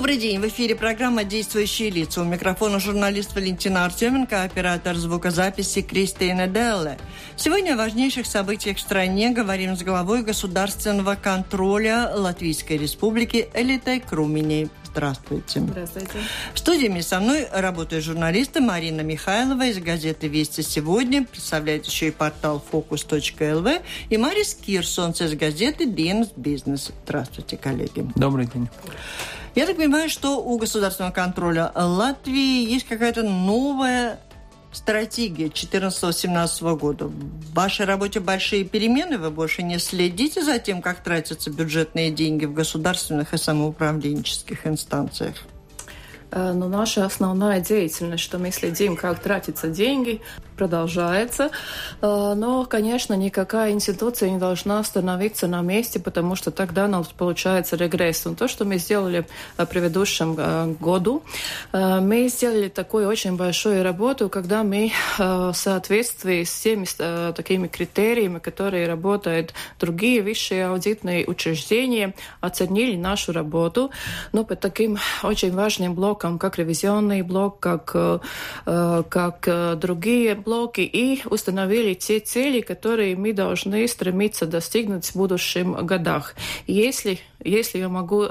Добрый день. В эфире программа «Действующие лица». У микрофона журналист Валентина Артеменко, оператор звукозаписи Кристина Делле. Сегодня о важнейших событиях в стране говорим с главой государственного контроля Латвийской Республики Элитой Круминей. Здравствуйте. Здравствуйте. В студии со мной работают журналисты Марина Михайлова из газеты «Вести сегодня», представляет еще и портал «Фокус.лв» и Марис Кирсонс из газеты «Dienas Бизнес». Здравствуйте, коллеги. Добрый день. Я так понимаю, что у государственного контроля Латвии есть какая-то новая стратегия 14-17 года. В вашей работе большие перемены, вы больше не следите за тем, как тратятся бюджетные деньги в государственных и самоуправленческих инстанциях? Э, но наша основная деятельность, что мы следим, как тратятся деньги, продолжается. Э, но, конечно, никакая институция не должна остановиться на месте, потому что тогда у нас получается регресс. Но то, что мы сделали в предыдущем э, году, мы сделали такую очень большую работу, когда мы в соответствии с теми такими критериями, которые работают другие высшие аудитные учреждения, оценили нашу работу. Но по таким очень важным блокам как ревизионный блок, как, как другие блоки, и установили те цели, которые мы должны стремиться достигнуть в будущем годах. Если, если я могу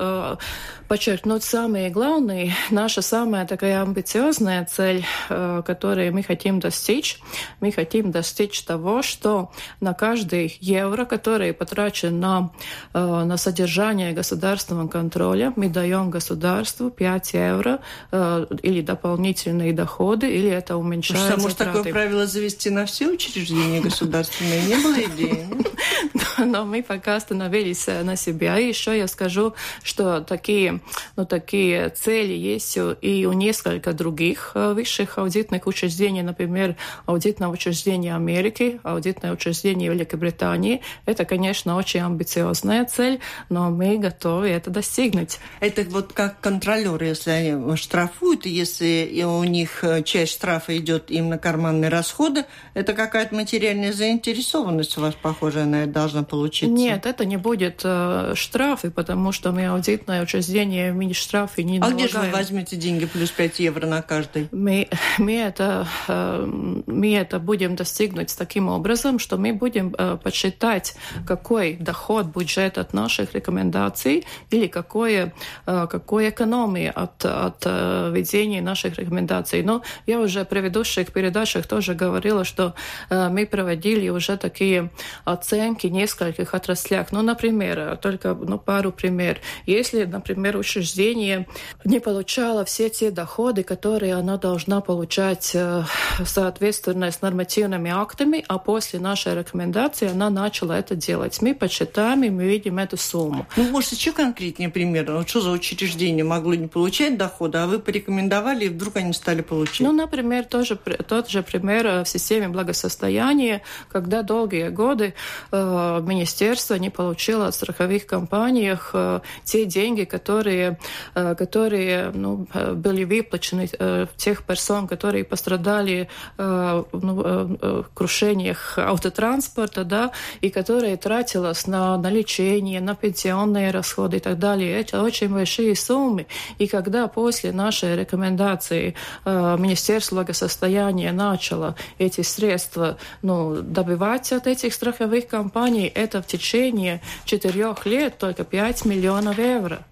подчеркнуть самые главные, наша самая такая амбициозная цель, которую мы хотим достичь, мы хотим достичь того, что на каждый евро, который потрачен на, на содержание государственного контроля, мы даем государству 5 евро э, или дополнительные доходы, или это уменьшает Может, затраты. такое правило завести на все учреждения государственные? Не было идеи? Но мы пока остановились э, на себя. И еще я скажу, что такие, ну, такие цели есть и у нескольких других э, высших аудитных учреждений, например, аудитное учреждение Америки, аудитное учреждение Великобритании. Это, конечно, очень амбициозная цель, но мы готовы это достигнуть. Это вот как контролеры, если они штрафуют, если у них э, часть штрафа идет им на карманные расходы, это какая-то материальная заинтересованность у вас, похоже, на это должна получиться? Нет, это не будет э, штрафы, потому что мы аудитное учреждение, мы штрафы не А где же вы возьмете деньги плюс 5 евро на каждый? Мы, мы, это, э, мы это будем достигнуть таким образом, что мы будем э, подсчитать, какой доход бюджет от наших рекомендаций или какое, э, какой экономии от, от ведения наших рекомендаций. Но я уже в предыдущих передачах тоже говорила, что мы проводили уже такие оценки в нескольких отраслях. Ну, например, только ну, пару пример. Если, например, учреждение не получало все те доходы, которые оно должна получать э, соответственно с нормативными актами, а после нашей рекомендации она начала это делать. Мы подсчитаем, и мы видим эту сумму. Ну, может, еще конкретнее пример? Вот что за учреждение могло не получать дохода, а вы порекомендовали, и вдруг они стали получать? Ну, например, тоже, тот же пример э, в системе благосостояния, когда долгие годы э, министерство не получило от страховых компаний э, те деньги, которые, э, которые ну, э, были выплачены тех персон, которые пострадали ну, в крушениях автотранспорта, да, и которые тратилось на, на лечение, на пенсионные расходы и так далее. Это очень большие суммы. И когда после нашей рекомендации Министерство благосостояния начало эти средства ну, добывать от этих страховых компаний, это в течение четырех лет только 5 миллионов евро.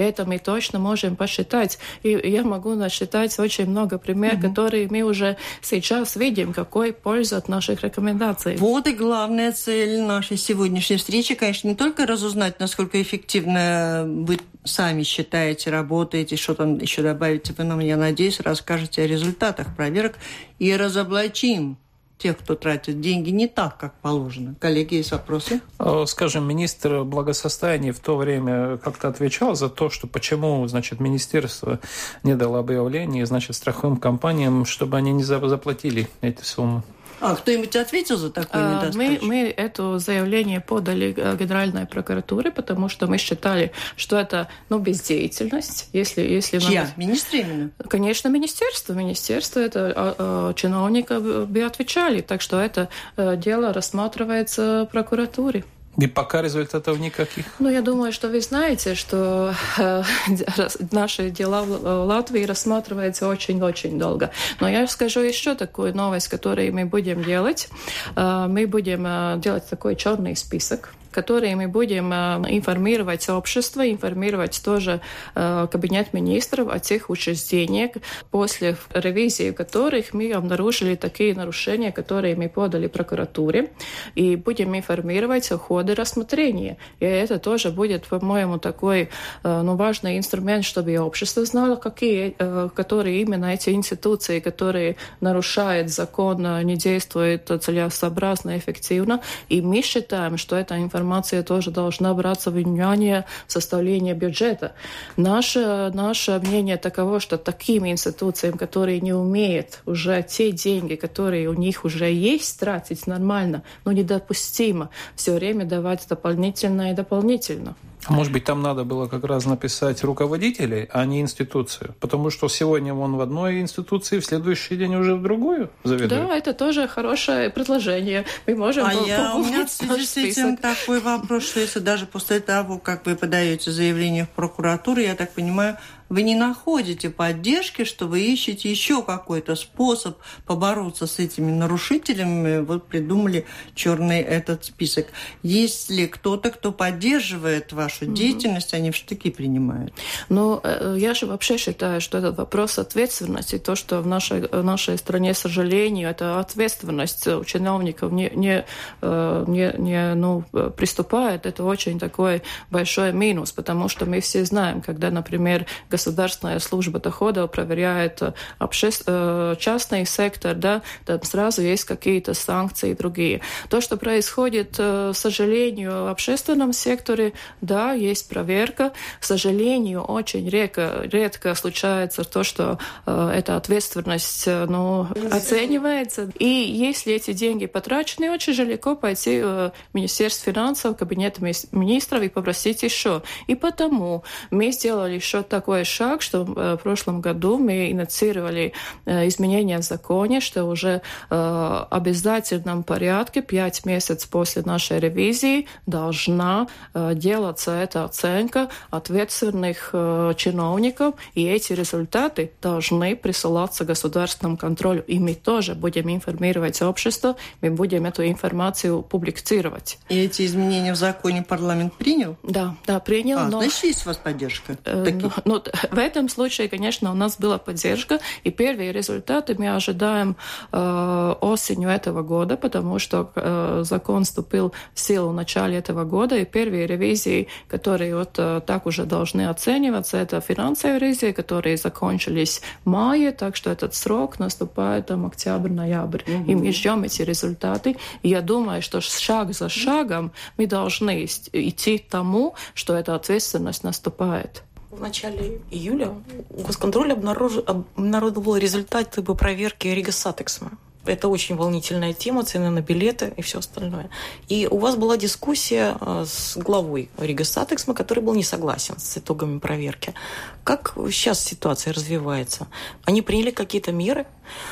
И это мы точно можем посчитать. И я могу насчитать очень много примеров, mm-hmm. которые мы уже сейчас видим, какой польза от наших рекомендаций. Вот и главная цель нашей сегодняшней встречи, конечно, не только разузнать, насколько эффективно вы сами считаете, работаете, что там еще добавите, вы нам, я надеюсь, расскажете о результатах проверок и разоблачим тех, кто тратит деньги не так, как положено. Коллеги, есть вопросы? Э, скажем, министр благосостояния в то время как-то отвечал за то, что почему, значит, министерство не дало объявление, значит, страховым компаниям, чтобы они не заплатили эти суммы. А кто-нибудь ответил за такую недостачу? Мы, мы это заявление подали э, Генеральной прокуратуре, потому что мы считали, что это ну, бездеятельность. Если, если Чья? Нам... Министр именно? Конечно, министерство. Министерство, это а, чиновника бы отвечали. Так что это дело рассматривается прокуратуре. И пока результатов никаких? Ну, я думаю, что вы знаете, что э, наши дела в Латвии рассматриваются очень-очень долго. Но я скажу еще такую новость, которую мы будем делать. Э, мы будем э, делать такой черный список которые мы будем э, информировать общество, информировать тоже э, кабинет министров о тех учреждениях, после ревизии которых мы обнаружили такие нарушения, которые мы подали прокуратуре, и будем информировать о ходе рассмотрения. И это тоже будет, по-моему, такой э, ну, важный инструмент, чтобы общество знало, какие, которые именно эти институции, которые нарушают закон, не действуют целесообразно, эффективно. И мы считаем, что эта информация информация тоже должна браться в внимание составления бюджета. Наше, наше мнение таково, что таким институциям, которые не умеют уже те деньги, которые у них уже есть, тратить нормально, но недопустимо все время давать дополнительно и дополнительно. А может быть, там надо было как раз написать руководителей, а не институцию? Потому что сегодня он в одной институции, в следующий день уже в другую заведует. Да, это тоже хорошее предложение. Мы можем А я, у меня в связи с этим такой вопрос, что если даже после того, как вы подаете заявление в прокуратуру, я так понимаю, вы не находите поддержки, что вы ищете еще какой-то способ побороться с этими нарушителями, вот придумали черный этот список. Есть ли кто-то, кто поддерживает вашу mm-hmm. деятельность, они в штыки принимают? Ну, э, я же вообще считаю, что этот вопрос ответственности, то, что в нашей, в нашей стране, к сожалению, это ответственность у чиновников не, не, э, не, не ну, приступает, это очень такой большой минус, потому что мы все знаем, когда, например, государственная служба доходов проверяет э, обществ... Э, частный сектор, да, там сразу есть какие-то санкции и другие. То, что происходит, э, к сожалению, в общественном секторе, да, есть проверка. К сожалению, очень редко, редко случается то, что эта ответственность ну, оценивается. И если эти деньги потрачены, очень легко пойти в Министерство финансов, кабинет министров и попросить еще. И потому мы сделали еще такое шаг, что э, в прошлом году мы инициировали э, изменения в законе, что уже в э, обязательном порядке, пять месяцев после нашей ревизии, должна делаться эта оценка ответственных чиновников, и эти результаты должны присылаться государственному контролю. И мы тоже будем информировать общество, мы будем эту информацию публицировать. И эти изменения в законе парламент принял? Да, да, принял. А, но... значит, есть у вас поддержка? Э, ну, ну, в этом случае, конечно, у нас была поддержка, и первые результаты мы ожидаем э, осенью этого года, потому что э, закон вступил в силу в начале этого года, и первые ревизии, которые вот э, так уже должны оцениваться, это финансовые ревизии, которые закончились в мае, так что этот срок наступает там октябрь-ноябрь. Угу. И мы ждем эти результаты. И я думаю, что шаг за шагом мы должны идти тому, что эта ответственность наступает. В начале июля Госконтроль обнародовал результаты по проверке Rīgas satiksme. Это очень волнительная тема, цены на билеты и все остальное. И у вас была дискуссия э, с главой Rīgas satiksme, который был не согласен с итогами проверки. Как сейчас ситуация развивается? Они приняли какие-то меры?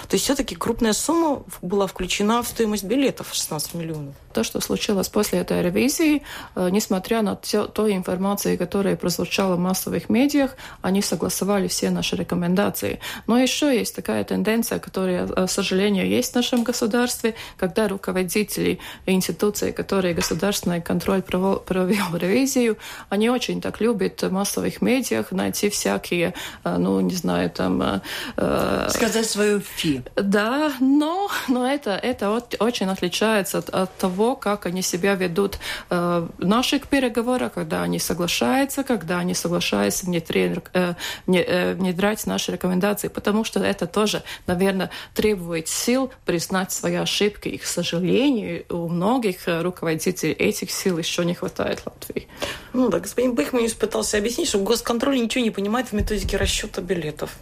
То есть все-таки крупная сумма была включена в стоимость билетов 16 миллионов. То, что случилось после этой ревизии, э, несмотря на все, той информации, которая прозвучала в массовых медиах, они согласовали все наши рекомендации. Но еще есть такая тенденция, которая, э, к сожалению, есть в нашем государстве, когда руководители институций, которые государственный контроль провел, провел ревизию, они очень так любят в массовых медиах найти всякие, э, ну, не знаю, там... Сказать свою фи. Да, но, но это, это очень отличается от, от того, как они себя ведут э, в наших переговорах, когда они соглашаются, когда они соглашаются внедрять, э, э, внедрять наши рекомендации, потому что это тоже, наверное, требует сил сил признать свои ошибки. И, к сожалению, у многих руководителей этих сил еще не хватает Латвии. Ну да, господин Бехманис пытался объяснить, что госконтроль ничего не понимает в методике расчета билетов.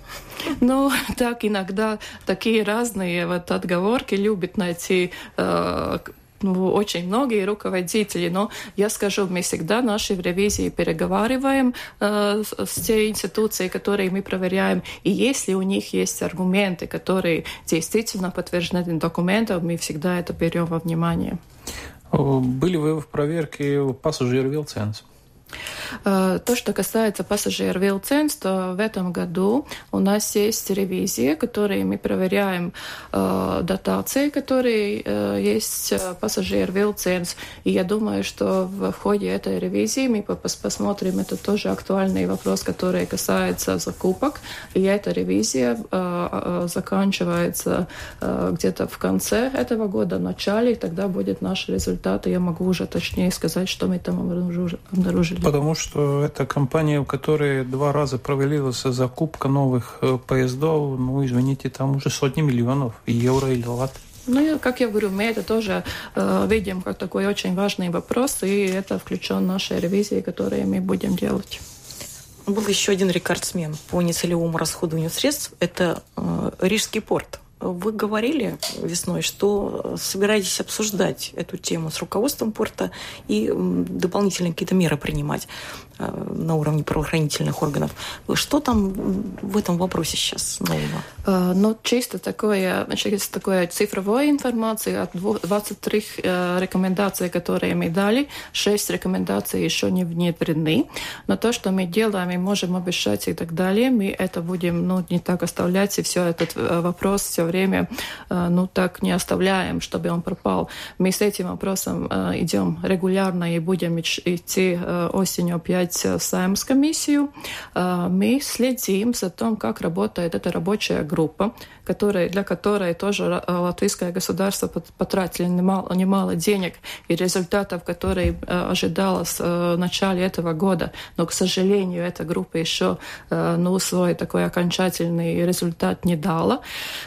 Ну, так иногда такие разные вот отговорки любят найти э, ну, очень многие руководители, но я скажу, мы всегда наши в ревизии переговариваем э, с те институцией, которые мы проверяем, и если у них есть аргументы, которые действительно подтверждены документом, мы всегда это берем во внимание. Были вы в проверке пассажир Вилценс? Э, то, что касается пассажир Вилценс, то в этом году у нас есть ревизия, которые мы проверяем э, дотации, которые э, есть э, пассажир Вилценс. И я думаю, что в ходе этой ревизии мы посмотрим, это тоже актуальный вопрос, который касается закупок. И эта ревизия э, э, заканчивается э, где-то в конце этого года, в начале, и тогда будет наш результат, и я могу уже точнее сказать, что мы там обнаружили. Потому что это компания, у которой два раза провалилась закупка новых э, поездов, ну, извините, там уже сотни миллионов евро или лат. Ну, как я говорю, мы это тоже э, видим как такой очень важный вопрос, и это включен в наши ревизии, которые мы будем делать. Был еще один рекордсмен по нецелевому расходованию средств. Это э, Рижский порт. Вы говорили весной, что собираетесь обсуждать эту тему с руководством порта и дополнительные какие-то меры принимать. Э, на уровне правоохранительных органов. Что там в этом вопросе сейчас нового? Э, ну, чисто такое, значит, такое цифровая информация от 23 э, рекомендаций, которые мы дали, 6 рекомендаций еще не внедрены. Но то, что мы делаем, мы можем обещать и так далее, мы это будем ну, не так оставлять, и все этот вопрос все время ну, так не оставляем, чтобы он пропал. Мы с этим вопросом идем регулярно и будем идти осенью опять представлять Саймс комиссию. Мы следим за тем, как работает эта рабочая группа, которая, для которой тоже латвийское государство потратили немало, немало денег и результатов, которые ожидалось в начале этого года. Но, к сожалению, эта группа еще ну, свой такой окончательный результат не дала.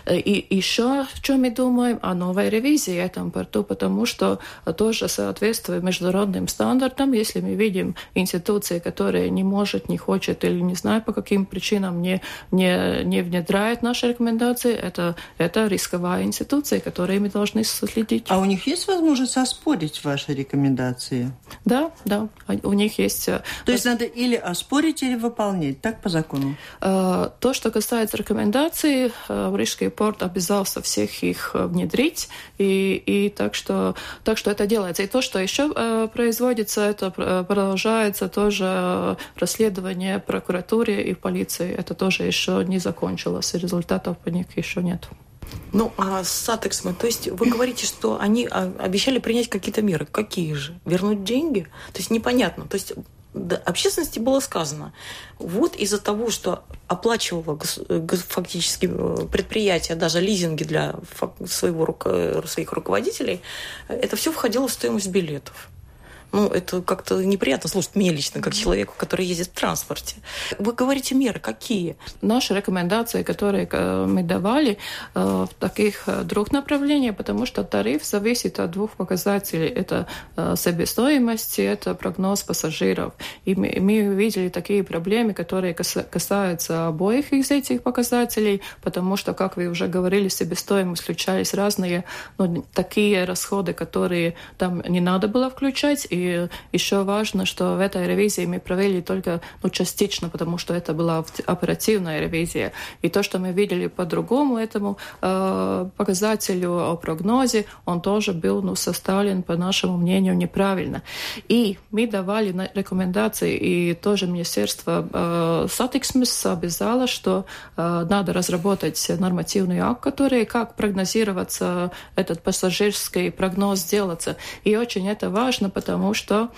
И еще, о чем мы думаем, о новой ревизии этом порту, потому что тоже соответствует международным стандартам, если мы видим институции, институции, которая не может, не хочет или не знаю по каким причинам не, не, не внедряет наши рекомендации, это, это рисковая институция, которой мы должны следить. А у них есть возможность оспорить ваши рекомендации? Да, да, у них есть. Э, То есть надо или оспорить, или выполнять, так по закону? Э, то, что касается рекомендаций, э, Рижский порт обязался всех их внедрить, и, и так, что, так что это делается. И то, что еще производится, это продолжается тоже тоже расследование прокуратуре и полиции. Это тоже еще не закончилось, результатов по них еще нет. Ну, а с Сатексом, то есть вы говорите, что они а, обещали принять какие-то меры. Какие же? Вернуть деньги? То есть непонятно. То есть да, общественности было сказано, вот из-за того, что оплачивало фактически э, предприятие даже лизинги для своего, своих руководителей, это все входило в стоимость билетов ну, это как-то неприятно слушать мне лично, как человеку, который ездит в транспорте. Вы говорите меры какие? Наши рекомендации, которые э, мы давали э, в таких э, двух направлениях, потому что тариф зависит от двух показателей. Это себестоимость это прогноз пассажиров. И мы, увидели такие проблемы, которые касаются обоих из этих показателей, потому что, как вы уже говорили, себестоимость включались разные, ну, такие расходы, которые там не надо было включать, и и еще важно, что в этой ревизии мы провели только ну, частично, потому что это была оперативная ревизия. И то, что мы видели по-другому этому э, показателю о прогнозе, он тоже был ну, составлен, по нашему мнению, неправильно. И мы давали рекомендации, и тоже Министерство э, Сатиксмис обязало, что э, надо разработать нормативный акт, который как прогнозироваться этот пассажирский прогноз делаться. И очень это важно, потому потому что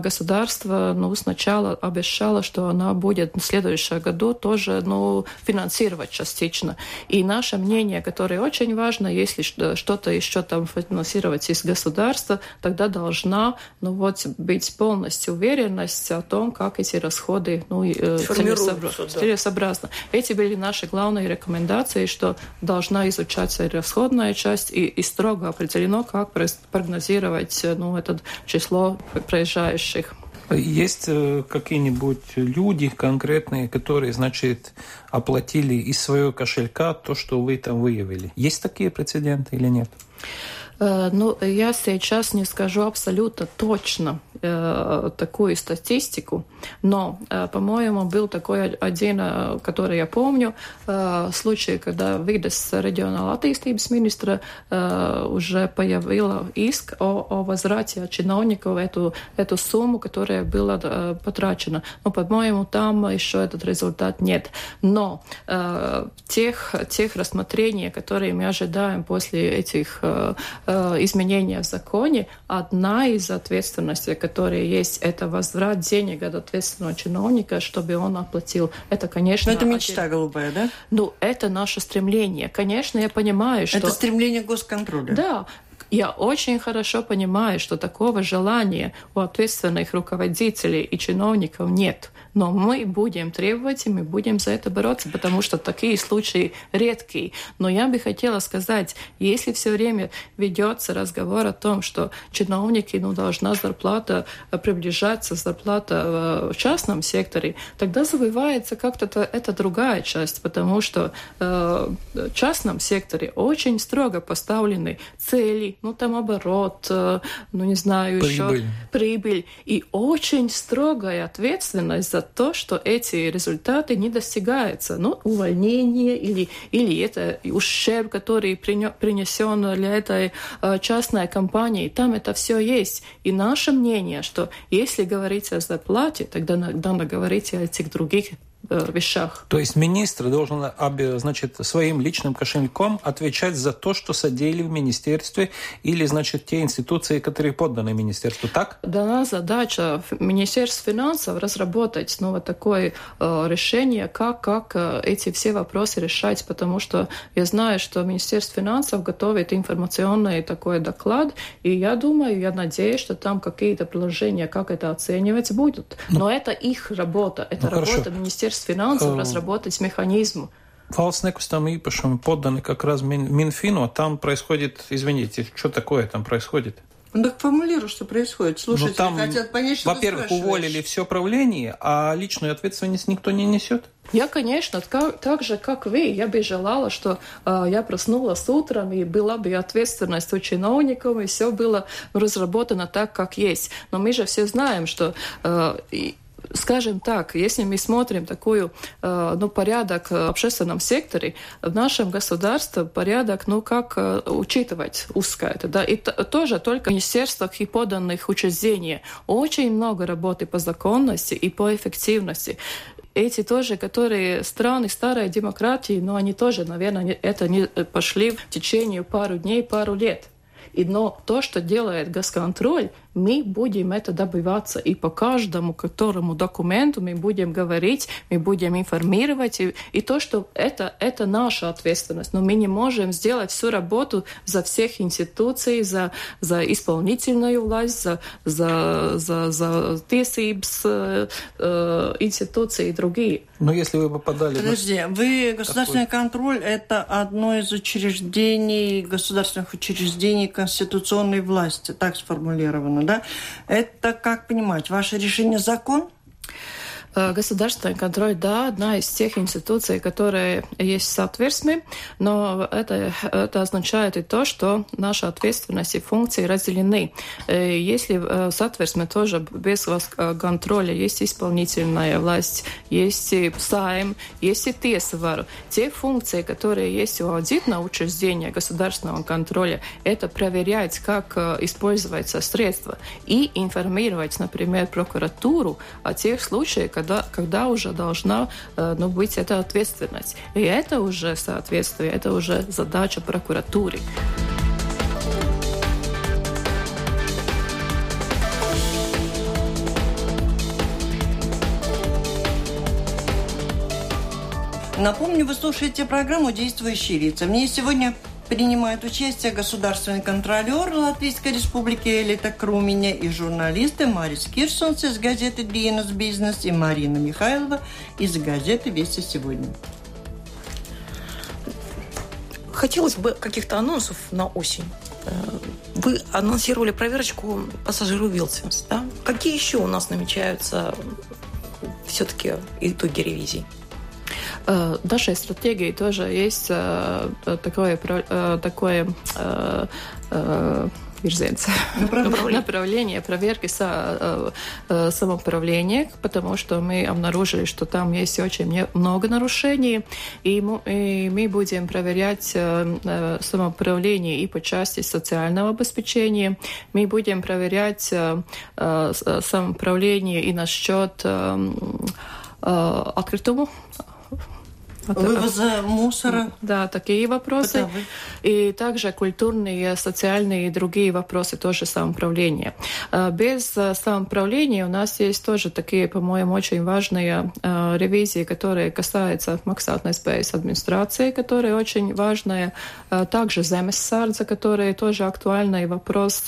государство ну, сначала обещало, что она будет в следующем году тоже ну, финансировать частично. И наше мнение, которое очень важно, если что-то еще там финансировать из государства, тогда должна ну, вот, быть полностью уверенность о том, как эти расходы ну, целесообразно. Да. Эти были наши главные рекомендации, что должна изучаться расходная часть и, и строго определено, как прогнозировать ну, это число проезжающих. Есть э, какие-нибудь люди конкретные, которые, значит, оплатили из своего кошелька то, что вы там выявили? Есть такие прецеденты или нет? Э, ну, я сейчас не скажу абсолютно точно э, такую статистику, но, э, по-моему, был такой один, э, который я помню, э, случай, когда видас регионала attīstības министра э, уже появила иск о, о возврате чиновников эту, эту сумму, которая была э, потрачена. Но, по-моему, там еще этот результат нет. Но э, тех, тех рассмотрений, которые мы ожидаем после этих Э, изменения в законе, одна из ответственностей, которая есть, это возврат денег от ответственного чиновника, чтобы он оплатил. Это, конечно... Но это мечта один... голубая, да? Ну, это наше стремление. Конечно, я понимаю, что... Это стремление госконтроля. Да, я очень хорошо понимаю, что такого желания у ответственных руководителей и чиновников нет. Но мы будем требовать, и мы будем за это бороться, потому что такие случаи редкие. Но я бы хотела сказать, если все время ведется разговор о том, что чиновники, ну, должна зарплата приближаться, зарплата в частном секторе, тогда забывается как-то это другая часть, потому что э, в частном секторе очень строго поставлены цели, ну, там оборот, э, ну, не знаю, прибыль. еще прибыль. И очень строгая ответственность за то, что эти результаты не достигаются. Ну, увольнение или, или это ущерб, который принесен для этой э, частной компании. Там это все есть. И наше мнение, что если говорить о зарплате, тогда надо говорить о этих других вещах. То есть министр должен значит, своим личным кошельком отвечать за то, что содели в министерстве или, значит, те институции, которые подданы министерству, так? Дана задача Министерства финансов разработать ну, вот такое э, решение, как, как э, эти все вопросы решать, потому что я знаю, что Министерство финансов готовит информационный такой доклад, и я думаю, я надеюсь, что там какие-то приложения, как это оценивать, будут. Но, ну, Но это их работа, это ну, работа хорошо. Министерства Министерств финансов разработать механизм. Valsts nekustamā īpašuma поданы как раз Минфину, а там происходит, извините, что такое там происходит? Ну так формулируй, что происходит. Слушайте, там, хотят понять, что Во-первых, уволили все правление, а личную ответственность никто не несет. Я, конечно, так, так же, как вы, я бы желала, что э, я проснулась утром, и была бы ответственность у чиновников, и все было разработано так, как есть. Но мы же все знаем, что э, скажем так, если мы смотрим такой э, ну, порядок в общественном секторе, в нашем государстве порядок, ну, как э, учитывать узкое да, и тоже только в министерствах и поданных учреждений очень много работы по законности и по эффективности. Эти тоже, которые страны старой демократии, но они тоже, наверное, это не пошли в течение пару дней, пару лет. И, но то, что делает госконтроль, мы будем это добиваться. И по каждому, которому документу мы будем говорить, мы будем информировать. И, и то, что это, это наша ответственность. Но мы не можем сделать всю работу за всех институций, за, за исполнительную власть, за, за, за, за tiesības э, э, институции и другие. Но если вы попадали... Подожди, вы государственный такой... контроль – это одно из учреждений, государственных учреждений конституционной власти, так сформулировано да? Это, как понимать, ваше решение закон? Э, государственный контроль, да, одна из тех институций, которые есть в соответствии, но это, это означает и то, что наши ответственности и функции разделены. Э, если в соответствии тоже без контроля есть исполнительная власть, есть и сайм, есть и тесвару, те функции, которые есть у аудитного учреждения государственного контроля, это проверять, как э, используются средства и информировать, например, прокуратуру о тех случаях, когда, когда уже должна э, ну, быть эта ответственность. И это уже соответствие, это уже задача прокуратуры. Напомню, вы слушаете программу «Действующие лица». Мне сегодня принимают участие государственный контролер Латвийской Республики Элита Круменя и журналисты Марис Кирсонс из газеты «Бизнес Бизнес» и Марина Михайлова из газеты «Вести сегодня». Хотелось бы каких-то анонсов на осень. Э, вы анонсировали проверочку пассажиру Вилсенс. Да? Какие еще у нас намечаются все-таки итоги ревизии? Нашей стратегии тоже есть такое, такое virziens, направление, направление проверки со, самоуправления, потому что мы обнаружили, что там есть очень много нарушений, и мы, и мы будем проверять самоуправление и по части социального обеспечения, мы будем проверять самоуправление и насчет открытому Вывоза мусора. Да, такие вопросы. Бытовые. И также культурные, социальные и другие вопросы тоже самоуправления. А, без а, самоуправления у нас есть тоже такие, по-моему, очень важные а, ревизии, которые касаются максатной спейс администрации, которые очень важные. Также земессардзе, которые тоже актуальный вопрос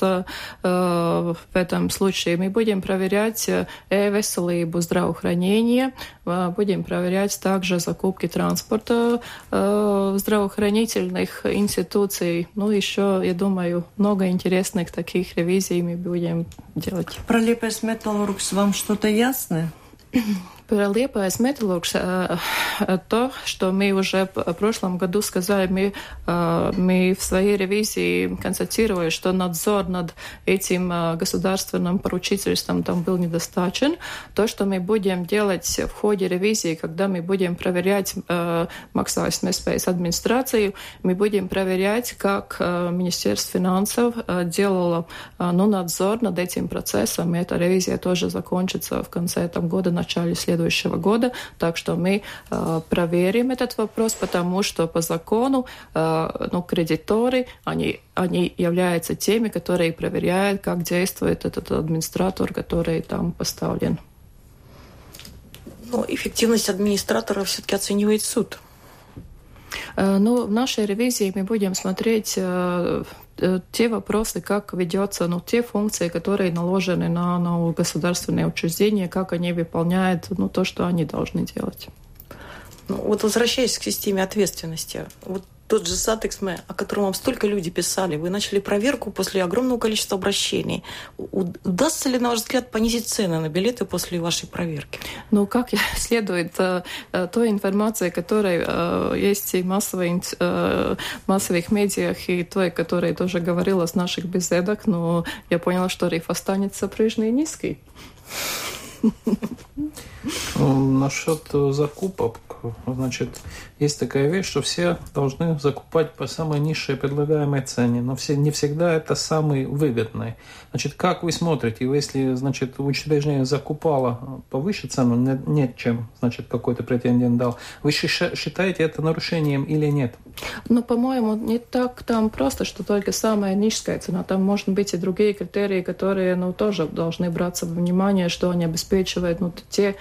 в этом случае. Мы будем проверять e-veselību, здравоохранение, будем проверять также закупки транспорта транспорта, э, здравоохранительных институций. Ну, еще, я думаю, много интересных таких ревизий мы будем делать. Про Лепес Металлургс вам что-то ясно? Liepājas металлургс, то, что мы уже в прошлом году сказали, мы, мы в своей ревизии констатировали, что надзор над этим государственным поручительством там был недостаточен. То, что мы будем делать в ходе ревизии, когда мы будем проверять maksājumu nespējas администрацию, мы будем проверять, как Министерство финансов делало ну, надзор над этим процессом. И эта ревизия тоже закончится в конце этого года, начале следующего следующего года. Так что мы э, проверим этот вопрос, потому что по закону э, ну, кредиторы, они, они являются теми, которые проверяют, как действует этот администратор, который там поставлен. Но эффективность администратора все-таки оценивает суд. Э, ну, в нашей ревизии мы будем смотреть те вопросы, как ведется, ну, те функции, которые наложены на, на государственные учреждения, как они выполняют ну, то, что они должны делать. Ну, вот возвращаясь к системе ответственности, вот тот же Satiksme, о котором вам столько люди писали, вы начали проверку после огромного количества обращений. Удастся ли, на ваш взгляд, понизить цены на билеты после вашей проверки? Ну, как следует э, э, той информации, которая э, есть и массовой, массовых медиах, и той, которая тоже говорила с наших беседок, но я поняла, что риф останется прежний и низкий. Насчет закупок, значит, есть такая вещь, что все должны закупать по самой низшей предлагаемой цене, но все, не всегда это самый выгодный. Значит, как вы смотрите, если, значит, учреждение закупало повыше цену, нет, нет чем, значит, какой-то претендент дал, вы считаете это нарушением или нет? Ну, по-моему, не так там просто, что только самая низкая цена. Там, может быть, и другие критерии, которые, ну, тоже должны браться во внимание, что они обеспечивают, ну, те э,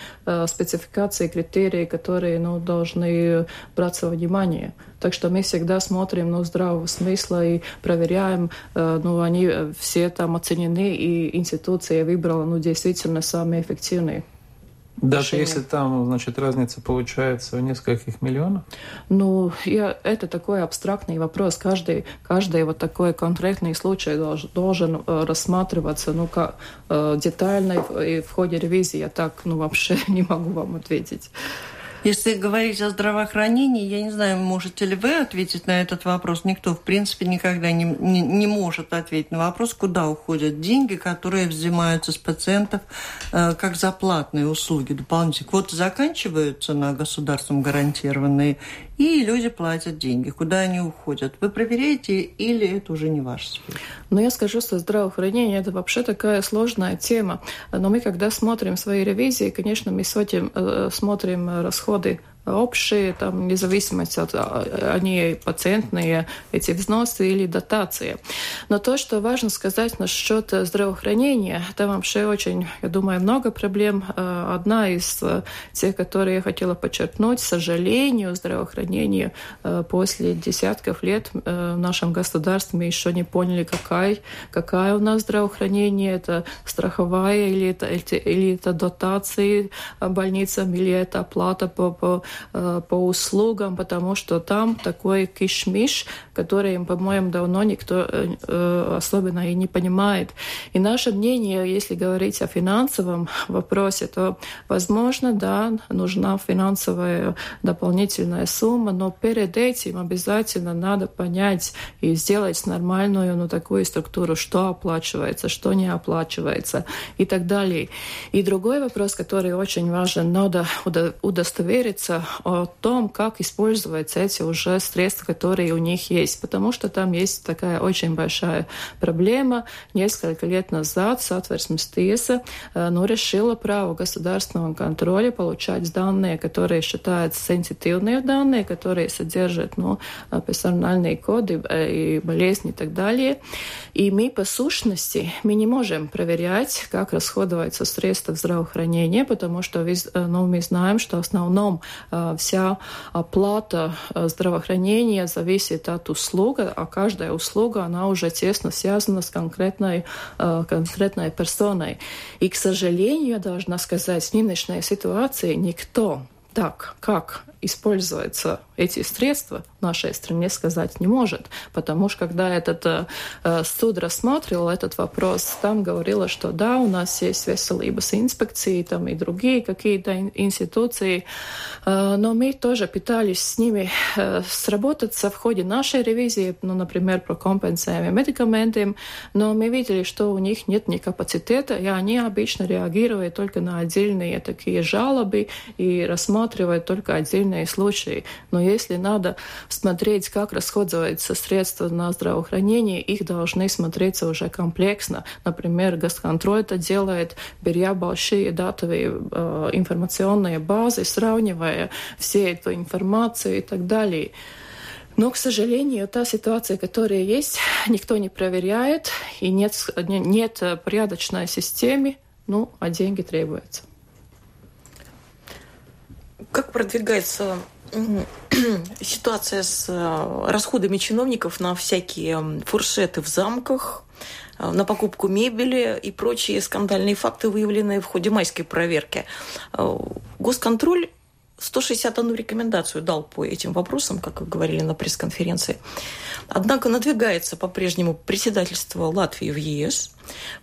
спецификации, критерии, которые, ну, должны браться во внимание. Так что мы всегда смотрим, ну, здравого смысла и проверяем, э, ну, они все там оценены, и институция выбрала, ну, действительно самые эффективные. Даже решение. если там, значит, разница получается в нескольких миллионов? Ну, я, это такой абстрактный вопрос. Каждый, каждый вот такой конкретный случай должен, должен э, рассматриваться ну, как, э, детально и в ходе ревизии. Я так ну, вообще не могу вам ответить. Если говорить о здравоохранении, я не знаю, можете ли вы ответить на этот вопрос. Никто, в принципе, никогда не, не, не может ответить на вопрос, куда уходят деньги, которые взимаются с пациентов э, как за платные услуги дополнительные. Квоты заканчиваются на государством гарантированные, и люди платят деньги. Куда они уходят? Вы проверяете или это уже не ваша сфера? Но я скажу, что здравоохранение – это вообще такая сложная тема. Но мы, когда смотрим свои ревизии, конечно, мы смотрим, э, смотрим расходы общие, там, независимость от они пациентные эти взносы или дотации. Но то, что важно сказать насчет здравоохранения, там вообще очень, я думаю, много проблем. Одна из тех, которые я хотела подчеркнуть, к сожалению, здравоохранение после десятков лет в нашем государстве мы еще не поняли, какая, какая у нас здравоохранение, это страховая или это, или это дотации больницам, или это оплата по, по, э, по услугам, потому что там такой кишмиш, который, по-моему, давно никто э, э, особенно и не понимает. И наше мнение, если говорить о финансовом вопросе, то, возможно, да, нужна финансовая дополнительная сумма, но перед этим обязательно надо понять и сделать нормальную, ну, такую структуру, что оплачивается, что не оплачивается и так далее. И другой вопрос, который очень важен, надо удостовериться о том, как использовать эти уже средства, которые у них есть, потому что там есть такая очень большая проблема. Несколько лет назад Сатверсмес tiesa э, ну, решила право государственного контроля получать данные, которые считаются сенситивные данные, которые содержат ну, персональные коды э, и болезни и так далее. И мы по сущности мы не можем проверять, как расходуются средства здравоохранения, потому что э, ну, мы знаем, что в основном э, вся оплата э, здравоохранения зависит от услуги, а каждая услуга, она уже тесно связана с конкретной, конкретной персоной. И, к сожалению, я должна сказать, в нынешней ситуации никто так, как используются эти средства, нашей стране сказать не может. Потому что когда этот э, э суд рассматривал этот вопрос, там говорилось, что да, у нас есть веселības инспекции там и другие какие-то институции, э, но мы тоже пытались с ними э, сработаться в ходе нашей ревизии, ну, например, про компенсируемые медикаменты, но мы видели, что у них нет ни капацитета, и они обычно реагируют только на отдельные такие жалобы и рассматривают только отдельные случаи. Но если надо смотреть, как расходуются средства на здравоохранение, их должны смотреться уже комплексно. Например, госконтроль это делает, беря большие датовые э, информационные базы, сравнивая все эту информацию и так далее. Но, к сожалению, та ситуация, которая есть, никто не проверяет, и нет, нет порядочной системы, ну, а деньги требуются. Как продвигается ситуация с э, расходами чиновников на всякие фуршеты в замках, э, на покупку мебели и прочие скандальные факты, выявленные в ходе майской проверки. Э, госконтроль 161 рекомендацию дал по этим вопросам, как вы говорили на пресс-конференции. Однако надвигается по-прежнему председательство Латвии в ЕС.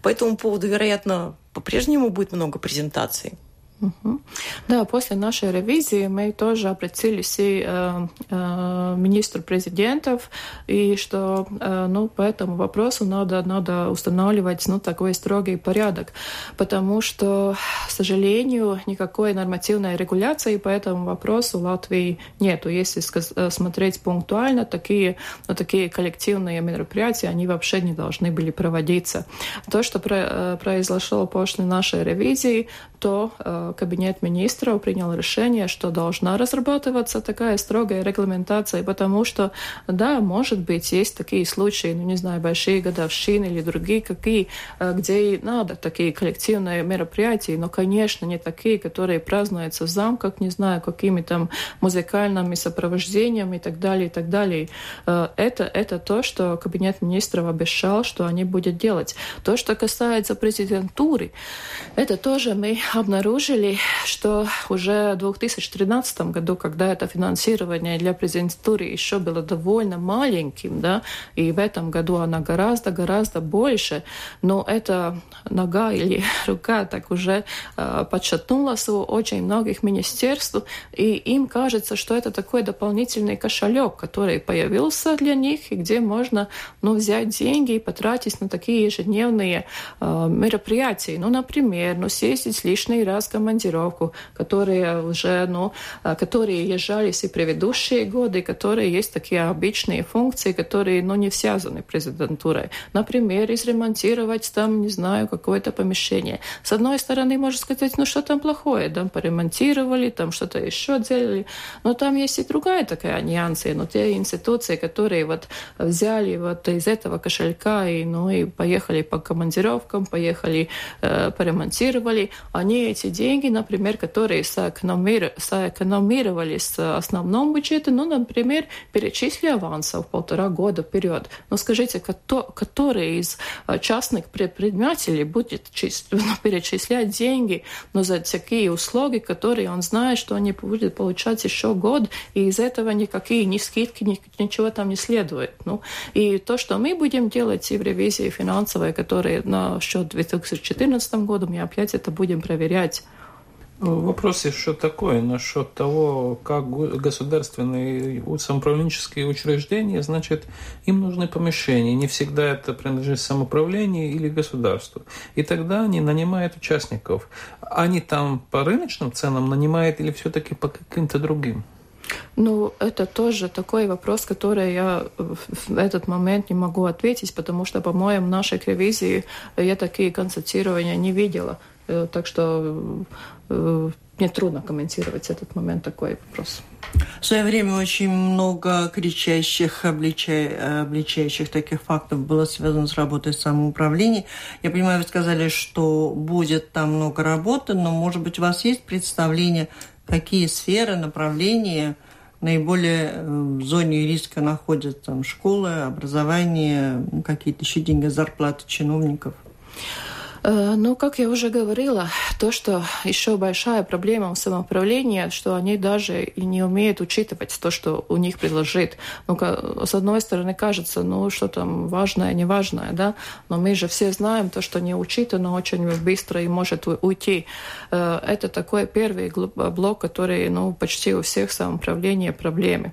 По этому поводу, вероятно, по-прежнему будет много презентаций. Угу. Да, после нашей ревизии мы тоже обратились и э, э, министру президентов, и что э, ну, по этому вопросу надо, надо устанавливать ну, такой строгий порядок, потому что, к сожалению, никакой нормативной регуляции по этому вопросу в Латвии нету. Если э, смотреть пунктуально, такие, ну, такие коллективные мероприятия, они вообще не должны были проводиться. То, что э, произошло после нашей ревизии, то э, кабинет министров принял решение, что должна разрабатываться такая строгая регламентация, потому что, да, может быть, есть такие случаи, ну, не знаю, большие годовщины или другие какие, э, где и надо такие коллективные мероприятия, но, конечно, не такие, которые празднуются в замках, не знаю, какими там музыкальными сопровождениями и так далее, и так далее. Э, это, это то, что кабинет министров обещал, что они будут делать. То, что касается президентуры, это тоже мы обнаружили, заметили, что уже в 2013 году, когда это финансирование для президентуры еще было довольно маленьким, да, и в этом году она гораздо-гораздо больше, но эта нога или рука так уже э, подшатнулась у очень многих министерств, и им кажется, что это такой дополнительный кошелек, который появился для них, и где можно ну, взять деньги и потратить на такие ежедневные э, мероприятия. Ну, например, ну, съездить лишний раз командировку, которые уже, ну, которые езжались и предыдущие годы, которые есть такие обычные функции, которые, ну, не связаны президентурой. Например, изремонтировать там, не знаю, какое-то помещение. С одной стороны, можно сказать, ну, что там плохое, там поремонтировали, там что-то еще делали, но там есть и другая такая нюансы, но те институции, которые вот взяли вот из этого кошелька и, ну, и поехали по командировкам, поехали, э, поремонтировали, они эти деньги, например, которые сэкономировали, сэкономировали с основном бюджете, ну, например, перечислили авансов полтора года вперед. Но скажите, кто, который из э, частных предпринимателей будет ну, перечислять деньги но за такие услуги, которые он знает, что они будут получать еще год, и из этого никакие ни скидки, ни, ничего там не следует. Ну, и то, что мы будем делать и в ревизии финансовой, которые на счет 2014 году, мы опять это будем проверять. Вопрос еще такой насчет того, как государственные самоуправленческие учреждения, значит, им нужны помещения. Не всегда это принадлежит самоуправлению или государству. И тогда они нанимают участников. Они там по рыночным ценам нанимают или все-таки по каким-то другим? Ну, это тоже такой вопрос, который я в этот момент не могу ответить, потому что, по-моему, нашей ревизии я такие констатирования не видела. Э, так что э, мне трудно комментировать этот момент, такой вопрос. В свое время очень много кричащих, облича... обличающих таких фактов было связано с работой самоуправления. Я понимаю, вы сказали, что будет там много работы, но, может быть, у вас есть представление, какие сферы, направления наиболее э, в зоне риска находятся там, школы, образование, какие-то еще деньги, зарплаты чиновников? Э, ну, как я уже говорила, то, что еще большая проблема в самоуправлении, что они даже и не умеют учитывать то, что у них предложит. Ну, с одной стороны, кажется, ну, что там важное, неважное, да, но мы же все знаем то, что не учитано очень быстро и может уйти. Э, это такой первый блок, который, ну, почти у всех самоуправления проблемы.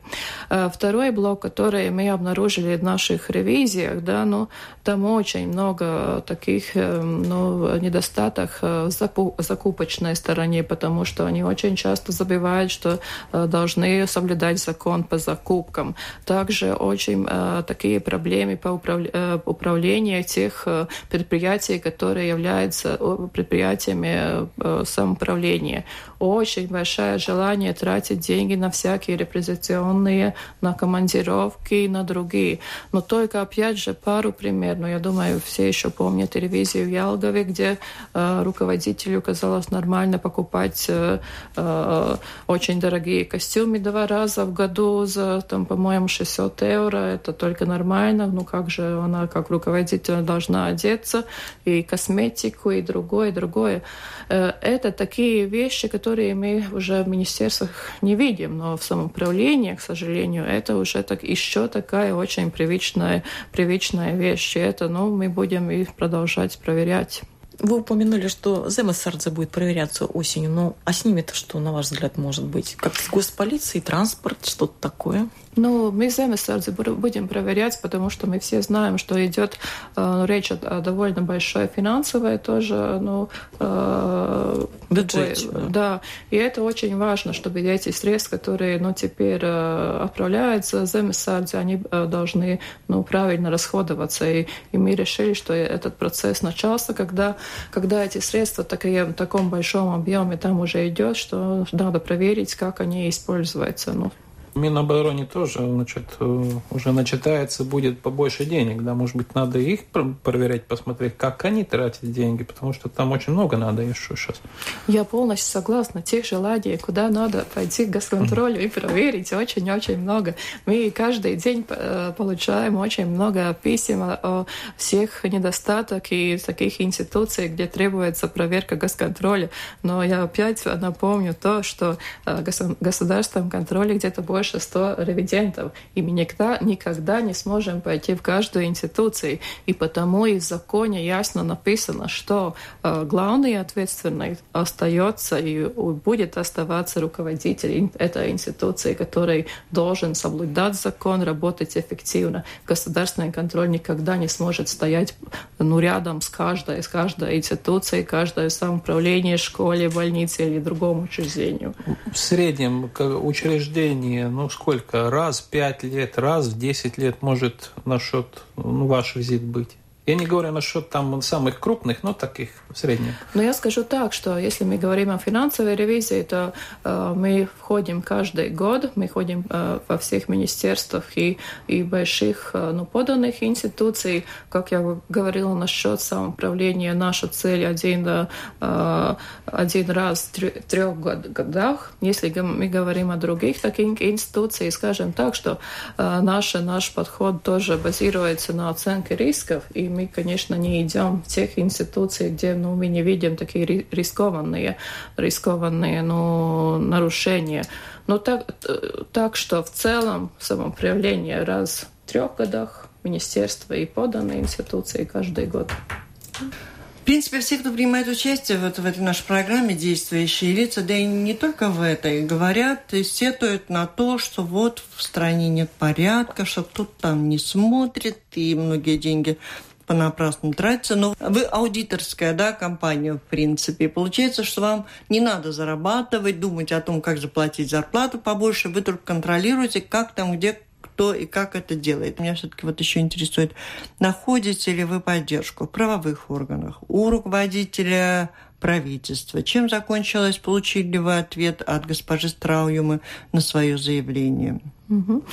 Э, второй блок, который мы обнаружили в наших ревизиях, да, ну, там очень много таких, ну, недостаток э, в закупочной стороне, потому что они очень часто забывают, что э, должны соблюдать закон по закупкам. Также очень э, такие проблемы по управлению тех предприятий, которые являются предприятиями самоуправления. Очень большое желание тратить деньги на всякие репрезентационные, на командировки на другие. Но только, опять же, пару примеров. Но я думаю, все еще помнят ревизию Ялгове, Молдове, где э, руководителю казалось нормально покупать э, э, очень дорогие костюмы два раза в году за, там, по-моему, 600 евро. Это только нормально. Ну как же она, как руководитель, должна одеться, и косметику, и другое, и другое. Э, это такие вещи, которые мы уже в министерствах не видим, но в самоуправлении, к сожалению, это уже так, еще такая очень привычная, привычная вещь. И это ну, мы будем и продолжать проверять. Вы упомянули, что Земесардзе будет проверяться осенью. Ну, а с ними-то что, на ваш взгляд, может быть? Как с госполицией, транспорт, что-то такое? Ну, мы земесардзе будем проверять, потому что мы все знаем, что идет э, речь о, о довольно большой финансовой тоже, ну, э, бюджете. да. да. И это очень важно, чтобы эти средства, которые, ну, теперь э, отправляются земесардзе, они э, должны, ну, правильно расходоваться. И, и мы решили, что этот процесс начался, когда, когда эти средства такие, в таком большом объеме там уже идет, что надо проверить, как они используются. Ну, Минобороны тоже значит, э, уже начитается, будет побольше денег. Да, может быть, надо их проверять, посмотреть, как они тратят деньги, потому что там очень много надо еще сейчас. Я полностью согласна. Тех желаний, куда надо пойти к госконтролю и проверить, очень-очень много. Мы каждый день э, получаем очень много писем о всех недостатках и таких институций, где требуется проверка госконтроля. Но я опять напомню то, что э, государственном контроле где-то больше больше 100 ревидентов. И мы никогда, никогда не сможем пойти в каждую институцию. И потому и в законе ясно написано, что э, главный ответственный остается и будет оставаться руководитель этой институции, который должен соблюдать закон, работать эффективно. Государственный контроль никогда не сможет стоять ну, рядом с каждой, с каждой институцией, каждое самоуправление, школе, больнице или другому учреждению. В среднем учреждение, ну сколько, раз в пять лет, раз в десять лет может насчет ну, ваш визит быть? Я не говорю насчет там самых крупных, но таких в среднем. Но я скажу так, что если мы говорим о финансовой ревизии, то э, мы входим каждый год, мы ходим э, во всех министерствах и, и больших э, ну, поданных институций. Как я говорила насчет самоуправления, наша цель один, э, один раз в трех годах. Если мы говорим о других таких институциях, скажем так, что э, наш, наш подход тоже базируется на оценке рисков, и мы, конечно, не идем в тех институции, где ну, мы не видим такие рискованные, рискованные ну, нарушения. Но так, так что в целом самоуправление раз в трех годах министерства и поданные институции каждый год. В принципе, все, кто принимает участие вот в этой нашей программе «Действующие лица», да и не только в этой, говорят и сетуют на то, что вот в стране нет порядка, что кто-то там не смотрит, и многие деньги понапрасну тратится. Но вы аудиторская да, компания, в принципе. Получается, что вам не надо зарабатывать, думать о том, как заплатить зарплату побольше. Вы только контролируете, как там, где кто и как это делает. Меня все-таки вот еще интересует, находите ли вы поддержку в правовых органах, у руководителя правительства? Чем закончилось? Получили ли вы ответ от госпожи Страуюмы на свое заявление? Угу.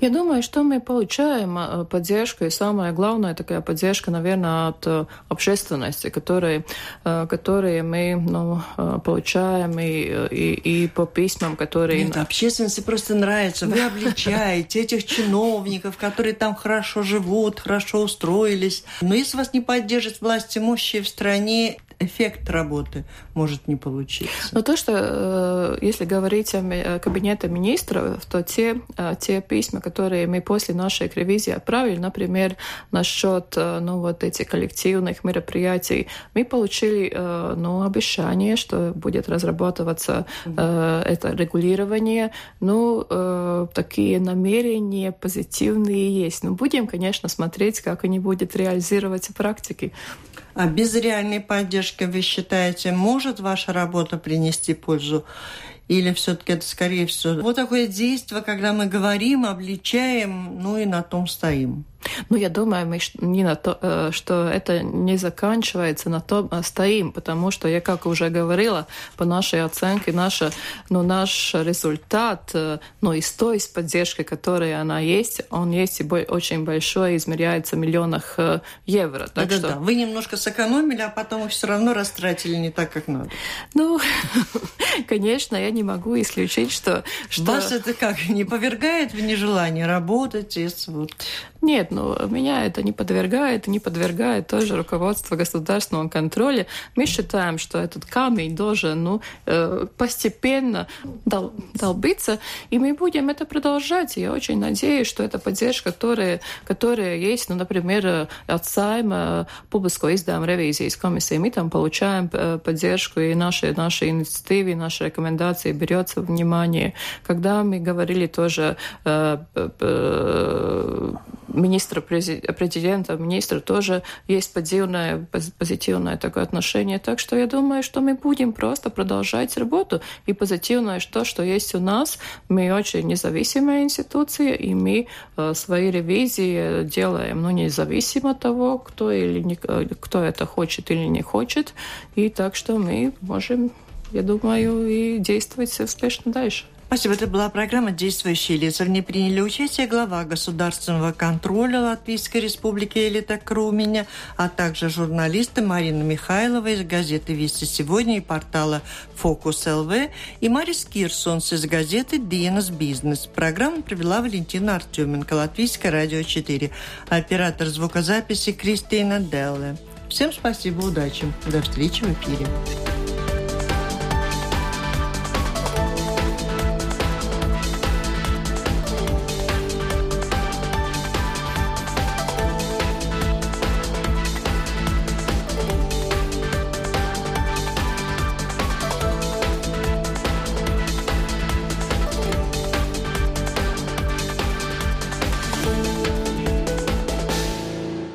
Я думаю, что мы получаем э, поддержку, и самое главное, такая поддержка, наверное, от э, общественности, которые, э, которые мы ну, получаем и, и, и по письмам, которые... Нет, общественности просто нравится. Вы обличаете этих чиновников, которые там хорошо живут, хорошо устроились. Но если вас не поддержит власть имущие в стране, эффект работы может не получиться. Но то, что если говорить о кабинете министров, то те Э, те письма, которые мы после нашей ревизии отправили, например, насчет э, ну, вот этих коллективных мероприятий, мы получили э, ну, обещание, что будет разрабатываться это регулирование. Ну, такие намерения позитивные есть. Но будем, конечно, смотреть, как они будут реализировать в практике. А без реальной поддержки, вы считаете, может ваша работа принести пользу? Или все-таки это, скорее всего, вот такое действие, когда мы говорим, обличаем, ну и на том стоим? Ну, я думаю, мы не на то, э, что это не заканчивается, на том а стоим, потому что я, как уже говорила, по нашей оценке, наша, ну, наш результат, э, ну, и с той с поддержкой, которая она есть, он есть и очень большой, измеряется в миллионах э, евро. Так да, что... да, Вы немножко сэкономили, а потом все равно растратили не так, как надо. Ну, конечно, я не могу исключить, что... что... Вас это как, не повергает в нежелание работать? Вот... Нет, ну, меня это не подвергает, не подвергает тоже руководство государственного контроля. Мы считаем, что этот камень должен ну, э, постепенно дол долбиться, и мы будем это продолжать. Я очень надеюсь, что эта поддержка, которая, которая есть, ну, например, от Сайма публического издания ревизии из комиссии, мы там получаем э, поддержку, и наши, наши инициативы, наши рекомендации берется внимание. Когда мы говорили тоже э, министра, президента, министра тоже есть позитивное, позитивное такое отношение. Так что я думаю, что мы будем просто продолжать работу. И позитивное то, что есть у нас. Мы очень независимая институция, и мы э, свои ревизии делаем, ну, независимо от того, кто, или не, э, кто это хочет или не хочет. И так что мы можем, я думаю, и действовать успешно дальше. Спасибо. Это была программа «Действующие лица». В ней приняли участие глава государственного контроля Латвийской республики Элита Круменя, а также журналисты Марина Михайлова из газеты «Вести сегодня» и портала «Фокус ЛВ» и Марис Кирсонс из газеты «Диенас Бизнес». Программу провела Валентина Артеменко, Латвийское радио 4, оператор звукозаписи Кристина Делле. Всем спасибо, удачи. До встречи в эфире.